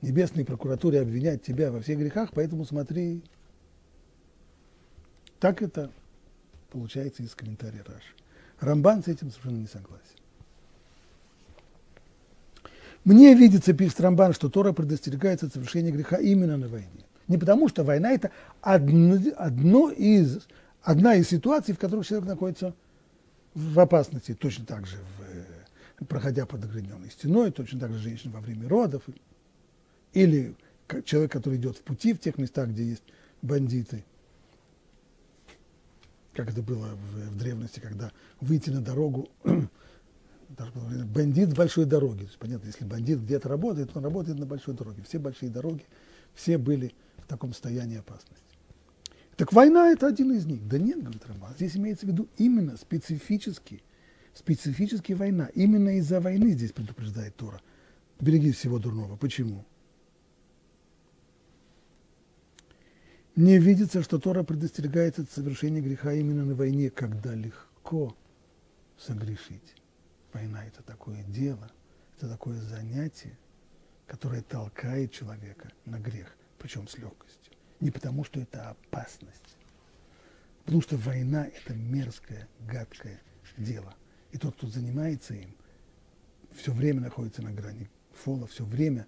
небесной прокуратуре обвинять тебя во всех грехах, поэтому смотри. Так это получается из комментария Раши. Рамбан с этим совершенно не согласен. Мне видится, пишет Рамбан, что Тора предостерегается от совершения греха именно на войне. Не потому, что война – это одно, одно из, одна из ситуаций, в которых человек находится в опасности, точно так же, в, проходя под ограненной стеной, точно так же женщина во время родов, или человек, который идет в пути в тех местах, где есть бандиты, как это было в, в древности, когда выйти на дорогу [CLEARS THROAT] бандит большой дороги. То есть, понятно, если бандит где-то работает, он работает на большой дороге. Все большие дороги, все были в таком состоянии опасности. Так война – это один из них. Да нет, говорит Рамбан, здесь имеется в виду именно специфически, специфически война. Именно из-за войны здесь предупреждает Тора. Береги всего дурного. Почему? Мне видится, что Тора предостерегает от совершения греха именно на войне, когда легко согрешить. Война – это такое дело, это такое занятие, которое толкает человека на грех, причем с легкостью. Не потому, что это опасность, потому что война – это мерзкое, гадкое дело. И тот, кто занимается им, все время находится на грани фола, все время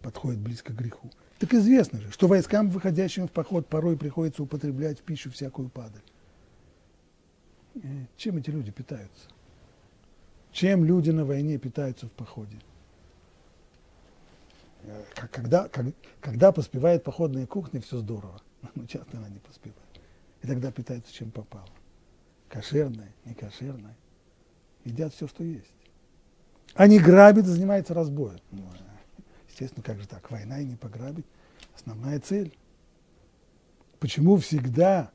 подходит близко к греху. Так известно же, что войскам, выходящим в поход, порой приходится употреблять в пищу всякую падаль. Э, чем эти люди питаются? чем люди на войне питаются в походе. Э, когда, когда поспевает походная кухня, все здорово, [LAUGHS] но часто она не поспевает. И тогда питаются чем попало. Кошерное, не кошерное. Едят все, что есть. Они грабят и занимаются разбоем. Ну, э, естественно, как же так? Война и не пограбить. Основная цель. Почему всегда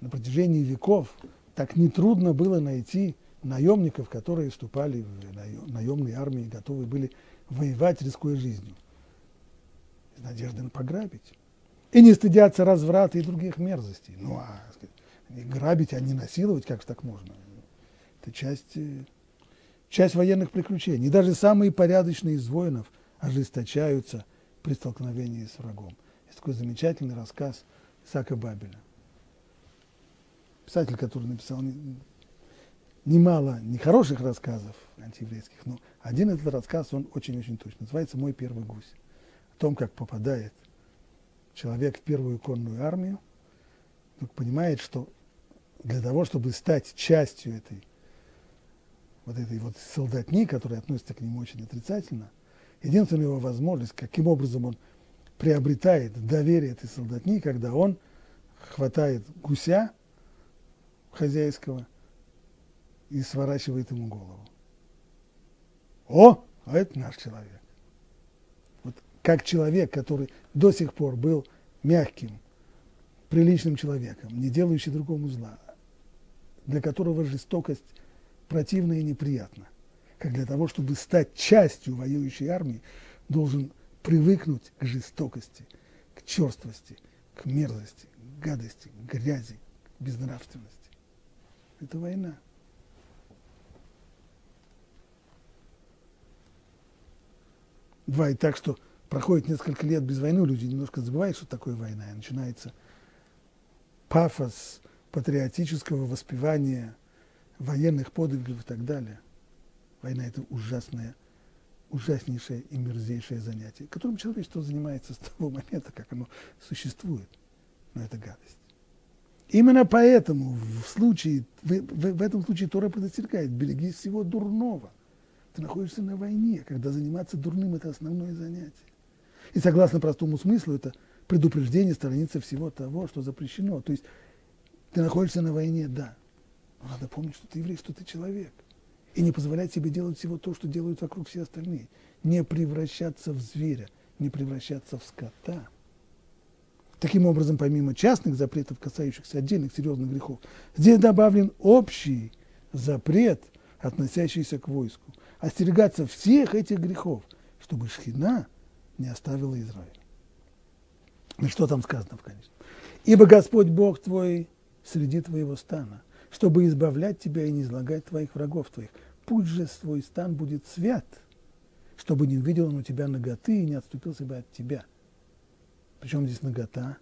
на протяжении веков так нетрудно было найти наемников, которые вступали в наемные армии, готовы были воевать, рискуя жизнью, с надеждой на пограбить. И не стыдятся разврата и других мерзостей. Ну, а сказать, грабить, а не насиловать, как же так можно? Это часть, э, часть военных приключений. И даже самые порядочные из воинов ожесточаются при столкновении с врагом. Есть такой замечательный рассказ Исаака Бабеля. Писатель, который написал немало нехороших рассказов антиеврейских, но один этот рассказ, он очень-очень точно. Называется «Мой первый гусь». О том, как попадает человек в первую конную армию, вдруг понимает, что для того, чтобы стать частью этой вот этой вот солдатни, который относится к нему очень отрицательно, единственная его возможность, каким образом он приобретает доверие этой солдатни, когда он хватает гуся хозяйского и сворачивает ему голову. О, а это наш человек. Вот как человек, который до сих пор был мягким, приличным человеком, не делающий другому зла, для которого жестокость противна и неприятна, как для того, чтобы стать частью воюющей армии, должен привыкнуть к жестокости, к черствости, к мерзости, к гадости, к грязи, к безнравственности. Это война. Бывает так, что проходит несколько лет без войны, люди немножко забывают, что такое война, и начинается пафос патриотического воспевания военных подвигов и так далее. Война – это ужасное, ужаснейшее и мерзейшее занятие, которым человечество занимается с того момента, как оно существует. Но это гадость. Именно поэтому в, случае, в, в, в этом случае Тора предостерегает, берегись всего дурного. Ты находишься на войне, когда заниматься дурным – это основное занятие. И согласно простому смыслу, это предупреждение сторониться всего того, что запрещено. То есть ты находишься на войне, да, но надо помнить, что ты еврей, что ты человек. И не позволять себе делать всего то, что делают вокруг все остальные. Не превращаться в зверя, не превращаться в скота – Таким образом, помимо частных запретов, касающихся отдельных серьезных грехов, здесь добавлен общий запрет, относящийся к войску. Остерегаться всех этих грехов, чтобы шхина не оставила Израиль. Ну что там сказано в конечном? «Ибо Господь Бог твой среди твоего стана, чтобы избавлять тебя и не излагать твоих врагов твоих. Пусть же свой стан будет свят, чтобы не увидел он у тебя ноготы и не отступился бы от тебя». Причем здесь нагота?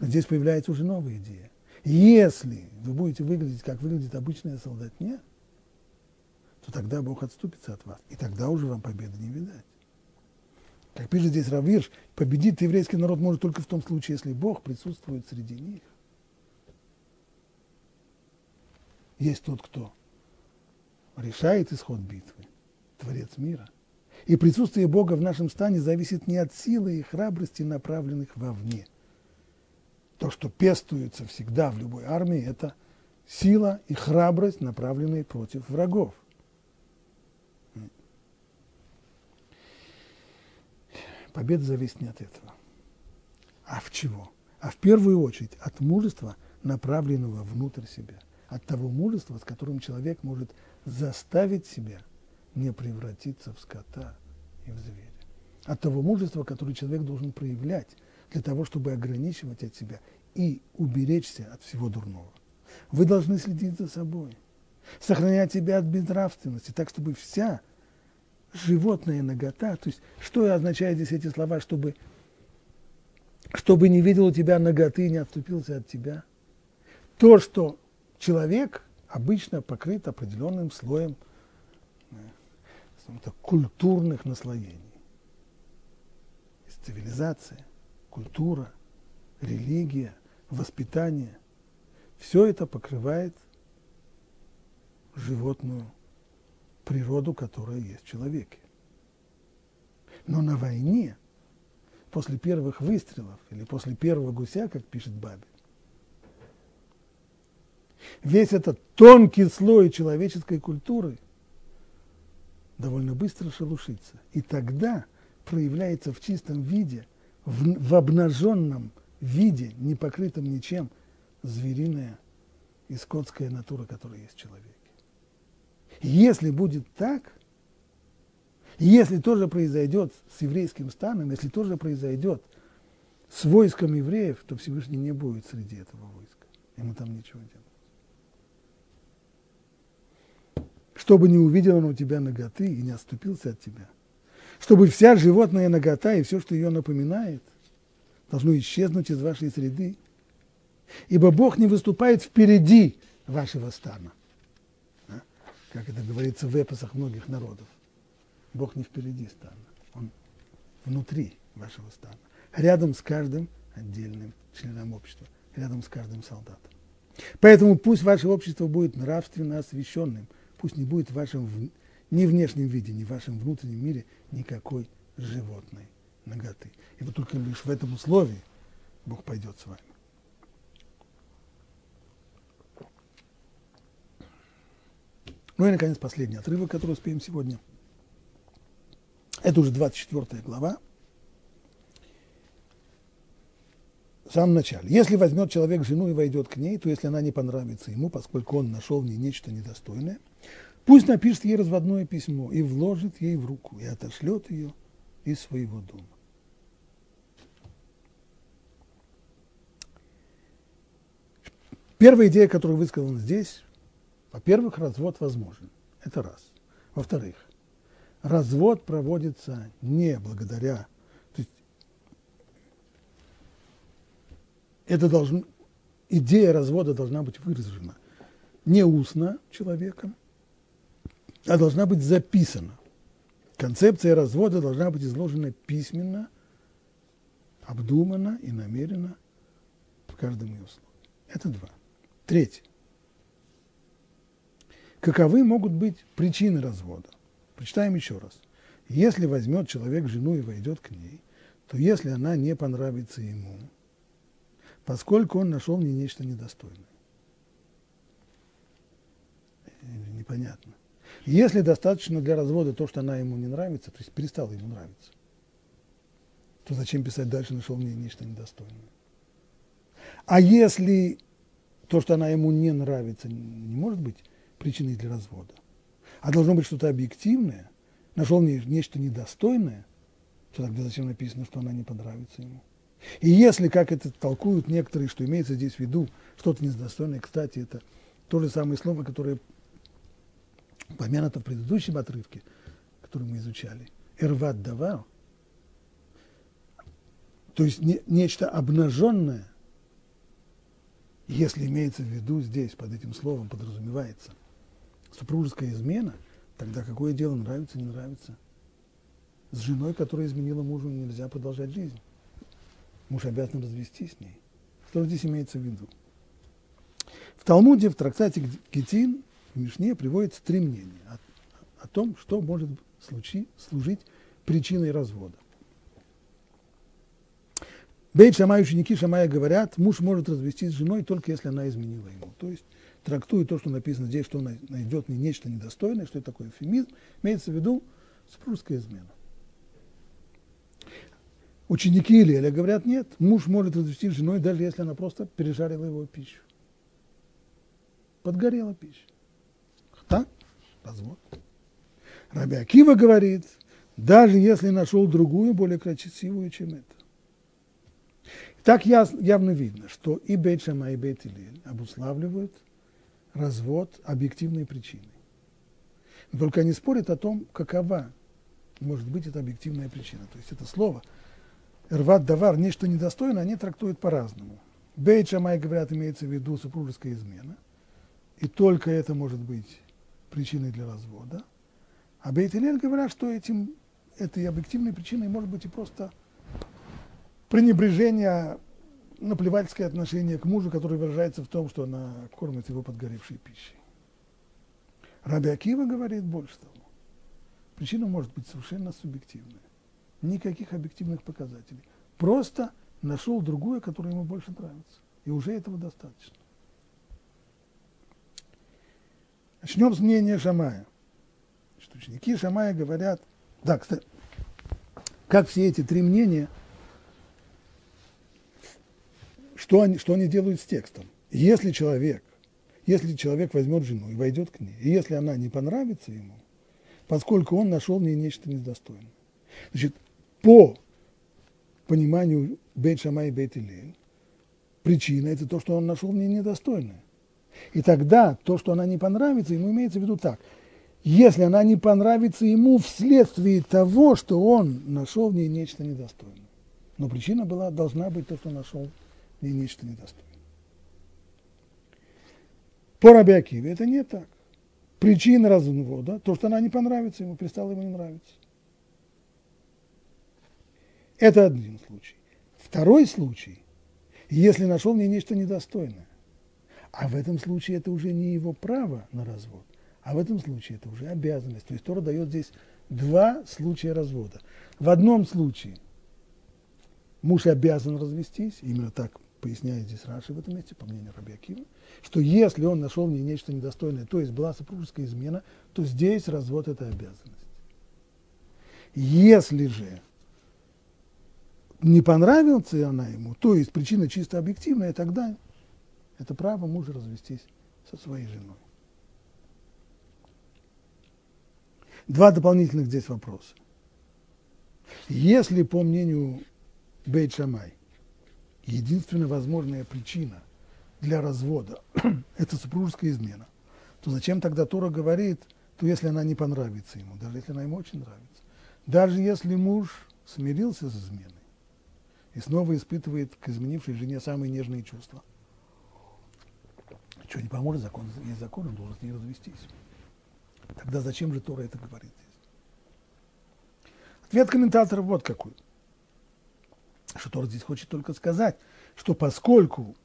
Но здесь появляется уже новая идея. Если вы будете выглядеть, как выглядит обычная солдатня, то тогда Бог отступится от вас. И тогда уже вам победы не видать. Как пишет здесь Равирш, победит еврейский народ может только в том случае, если Бог присутствует среди них. Есть тот, кто решает исход битвы, Творец мира – и присутствие Бога в нашем стане зависит не от силы и храбрости, направленных вовне. То, что пестуется всегда в любой армии, это сила и храбрость, направленные против врагов. Победа зависит не от этого. А в чего? А в первую очередь от мужества, направленного внутрь себя. От того мужества, с которым человек может заставить себя – не превратиться в скота и в зверя. От того мужества, которое человек должен проявлять для того, чтобы ограничивать от себя и уберечься от всего дурного. Вы должны следить за собой, сохранять себя от безнравственности, так, чтобы вся животная нагота, то есть что означает здесь эти слова, чтобы, чтобы не видел у тебя наготы и не отступился от тебя? То, что человек обычно покрыт определенным слоем культурных наслоений. Есть цивилизация, культура, религия, воспитание. Все это покрывает животную природу, которая есть в человеке. Но на войне, после первых выстрелов или после первого гуся, как пишет Баби, весь этот тонкий слой человеческой культуры – довольно быстро шелушится. И тогда проявляется в чистом виде, в, в обнаженном виде, не покрытом ничем, звериная и скотская натура, которая есть в человеке. Если будет так, если тоже произойдет с еврейским станом, если тоже произойдет с войском евреев, то Всевышний не будет среди этого войска. Ему там ничего делать. чтобы не увидел он у тебя ноготы и не отступился от тебя. Чтобы вся животная нагота и все, что ее напоминает, должно исчезнуть из вашей среды. Ибо Бог не выступает впереди вашего стана. Как это говорится в эпосах многих народов. Бог не впереди стана, Он внутри вашего стана. Рядом с каждым отдельным членом общества, рядом с каждым солдатом. Поэтому пусть ваше общество будет нравственно освященным – пусть не будет в вашем ни внешнем виде, ни в вашем внутреннем мире никакой животной ноготы. И вот только лишь в этом условии Бог пойдет с вами. Ну и, наконец, последний отрывок, который успеем сегодня. Это уже 24 глава. В самом начале. Если возьмет человек жену и войдет к ней, то если она не понравится ему, поскольку он нашел в ней нечто недостойное, пусть напишет ей разводное письмо и вложит ей в руку, и отошлет ее из своего дома. Первая идея, которая высказана здесь, во-первых, развод возможен. Это раз. Во-вторых, развод проводится не благодаря, то есть это должно, идея развода должна быть выражена не устно человеком, а должна быть записана. Концепция развода должна быть изложена письменно, обдуманно и намеренно в каждом ее слове. Это два. Третье. Каковы могут быть причины развода? Прочитаем еще раз. Если возьмет человек жену и войдет к ней, то если она не понравится ему, поскольку он нашел в ней нечто недостойное. Непонятно. Если достаточно для развода то, что она ему не нравится, то есть перестала ему нравиться, то зачем писать дальше, нашел в ней нечто недостойное? А если то, что она ему не нравится, не может быть причиной для развода, а должно быть что-то объективное, нашел в ней нечто недостойное, то тогда зачем написано, что она не понравится ему? И если, как это толкуют некоторые, что имеется здесь в виду, что-то недостойное, кстати, это то же самое слово, которое упомянуто в предыдущем отрывке, который мы изучали, эрват давар, то есть не, нечто обнаженное, если имеется в виду здесь, под этим словом подразумевается супружеская измена, тогда какое дело нравится, не нравится? С женой, которая изменила мужу, нельзя продолжать жизнь. Муж обязан развестись с ней. Что здесь имеется в виду? В Талмуде, в трактате Гетин, в Мишне приводится три мнения о, о том, что может случи, служить причиной развода. Бейт Шамай, ученики Шамая говорят, муж может развестись с женой только если она изменила ему. То есть трактует то, что написано здесь, что он найдет не нечто недостойное, что это такое эфемизм, имеется в виду супружеская измена. Ученики Илеля говорят, нет, муж может развестись с женой, даже если она просто пережарила его пищу. Подгорела пища. Так? Развод. Раби Акива говорит, даже если нашел другую, более красивую, чем это. Так явно видно, что и Бейт Шама, и Бейт Илель обуславливают развод объективной причиной. Но только они спорят о том, какова может быть эта объективная причина. То есть это слово «рват давар» – нечто недостойное, они трактуют по-разному. Бейт Шамай, говорят, имеется в виду супружеская измена, и только это может быть причиной для развода. А Бейт Илель говорят, что этим, этой объективной причиной может быть и просто пренебрежение, наплевательское отношение к мужу, которое выражается в том, что она кормит его подгоревшей пищей. Раби Акива говорит больше того. Причина может быть совершенно субъективная. Никаких объективных показателей. Просто нашел другую, которая ему больше нравится. И уже этого достаточно. Начнем с мнения Шамая. Что ученики Шамая говорят, да, кстати, как все эти три мнения – что они, что они делают с текстом? Если человек, если человек возьмет жену и войдет к ней, и если она не понравится ему, поскольку он нашел в ней нечто недостойное. Значит, по пониманию Бейт Шама и Бейт Илель, причина – это то, что он нашел в ней недостойное. И тогда то, что она не понравится, ему имеется в виду так. Если она не понравится ему вследствие того, что он нашел в ней нечто недостойное. Но причина была, должна быть то, что нашел и нечто недостойное. По Раби Акиве это не так. Причина развода, то, что она не понравится ему, перестала ему не нравиться. Это один случай. Второй случай, если нашел мне нечто недостойное. А в этом случае это уже не его право на развод, А в этом случае это уже обязанность. То есть Тора дает здесь два случая развода. В одном случае муж обязан развестись, именно так поясняет здесь Раши в этом месте, по мнению Раби Акива, что если он нашел в ней нечто недостойное, то есть была супружеская измена, то здесь развод – это обязанность. Если же не понравилась она ему, то есть причина чисто объективная, тогда это право мужа развестись со своей женой. Два дополнительных здесь вопроса. Если, по мнению Бейт Шамай, единственная возможная причина для развода [CLEARS THROAT] – это супружеская измена, то зачем тогда Тора говорит, то если она не понравится ему, даже если она ему очень нравится, даже если муж смирился с изменой и снова испытывает к изменившей жене самые нежные чувства, что не поможет, закон есть закон, он должен с ней развестись. Тогда зачем же Тора это говорит? Ответ комментаторов вот какой. Что Тора здесь хочет только сказать, что поскольку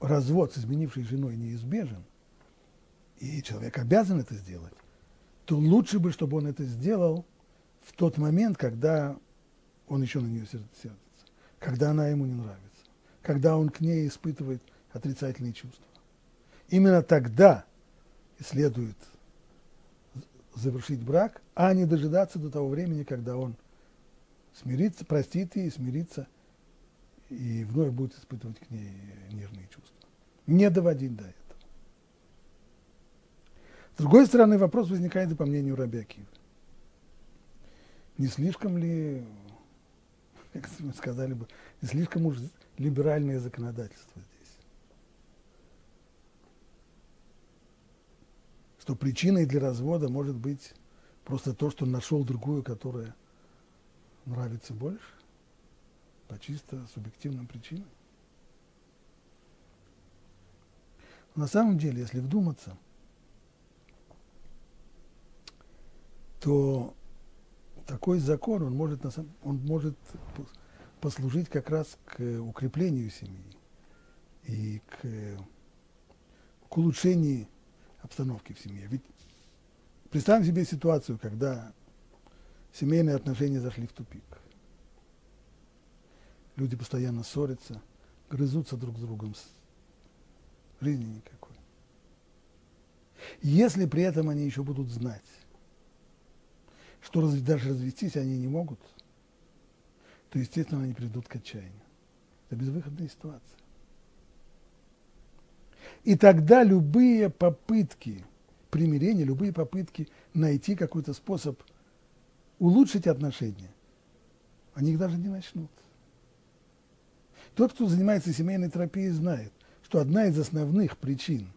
развод с изменившей женой неизбежен, и человек обязан это сделать, то лучше бы, чтобы он это сделал в тот момент, когда он еще на нее сердится, когда она ему не нравится, когда он к ней испытывает отрицательные чувства. Именно тогда следует завершить брак, а не дожидаться до того времени, когда он смирится, простит ей, смирится и вновь будет испытывать к ней нежные чувства. Не доводить до этого. С другой стороны, вопрос возникает и по мнению Раби Акива. Не слишком ли, [LAUGHS] как мы сказали бы, не слишком уж либеральное законодательство здесь? что причиной для развода может быть просто то, что нашел другую, которая нравится больше, по чисто субъективным причинам. на самом деле, если вдуматься, то такой закон, он может, он может послужить как раз к укреплению семьи и к, к улучшению обстановки в семье. Ведь представим себе ситуацию, когда семейные отношения зашли в тупик. Люди постоянно ссорятся, грызутся друг с другом. Жизни никакой. Если при этом они еще будут знать, что даже развестись они не могут, то, естественно, они придут к отчаянию. Это безвыходная ситуация. И тогда любые попытки примирения, любые попытки найти какой-то способ улучшить отношения, они их даже не начнут. Тот, кто занимается семейной терапией, знает, что одна из основных причин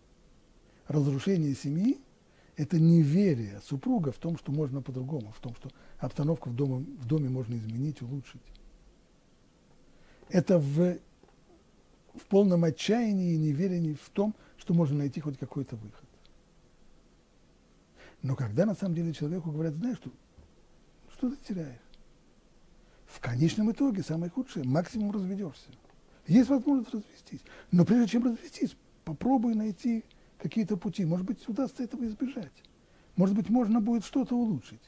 разрушения семьи – это неверие супруга в том, что можно по-другому, в том, что обстановку в доме, в доме можно изменить, улучшить. Это в в полном отчаянии и неверении в том, что можно найти хоть какой-то выход. Но когда на самом деле человеку говорят, знаешь, что, что ты теряешь? В конечном итоге самое худшее, максимум разведешься. Есть возможность развестись. Но прежде чем развестись, попробуй найти какие-то пути. Может быть, удастся этого избежать. Может быть, можно будет что-то улучшить.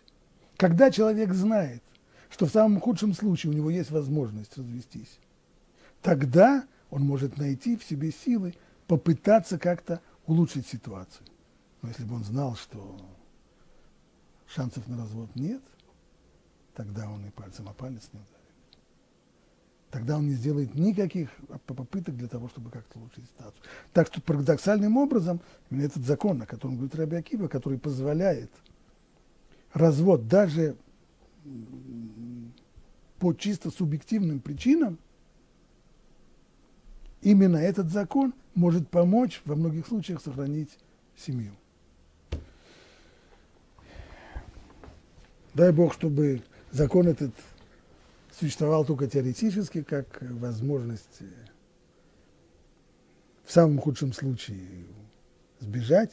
Когда человек знает, что в самом худшем случае у него есть возможность развестись, тогда он может найти в себе силы попытаться как-то улучшить ситуацию. Но если бы он знал, что шансов на развод нет, тогда он и пальцем о палец не ударит. Тогда он не сделает никаких попыток для того, чтобы как-то улучшить ситуацию. Так что парадоксальным образом именно этот закон, о котором говорит Раби Акива, который позволяет развод даже по чисто субъективным причинам, именно этот закон может помочь во многих случаях сохранить семью. Дай Бог, чтобы закон этот существовал только теоретически, как возможность в самом худшем случае сбежать,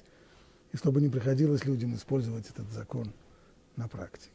и чтобы не приходилось людям использовать этот закон на практике.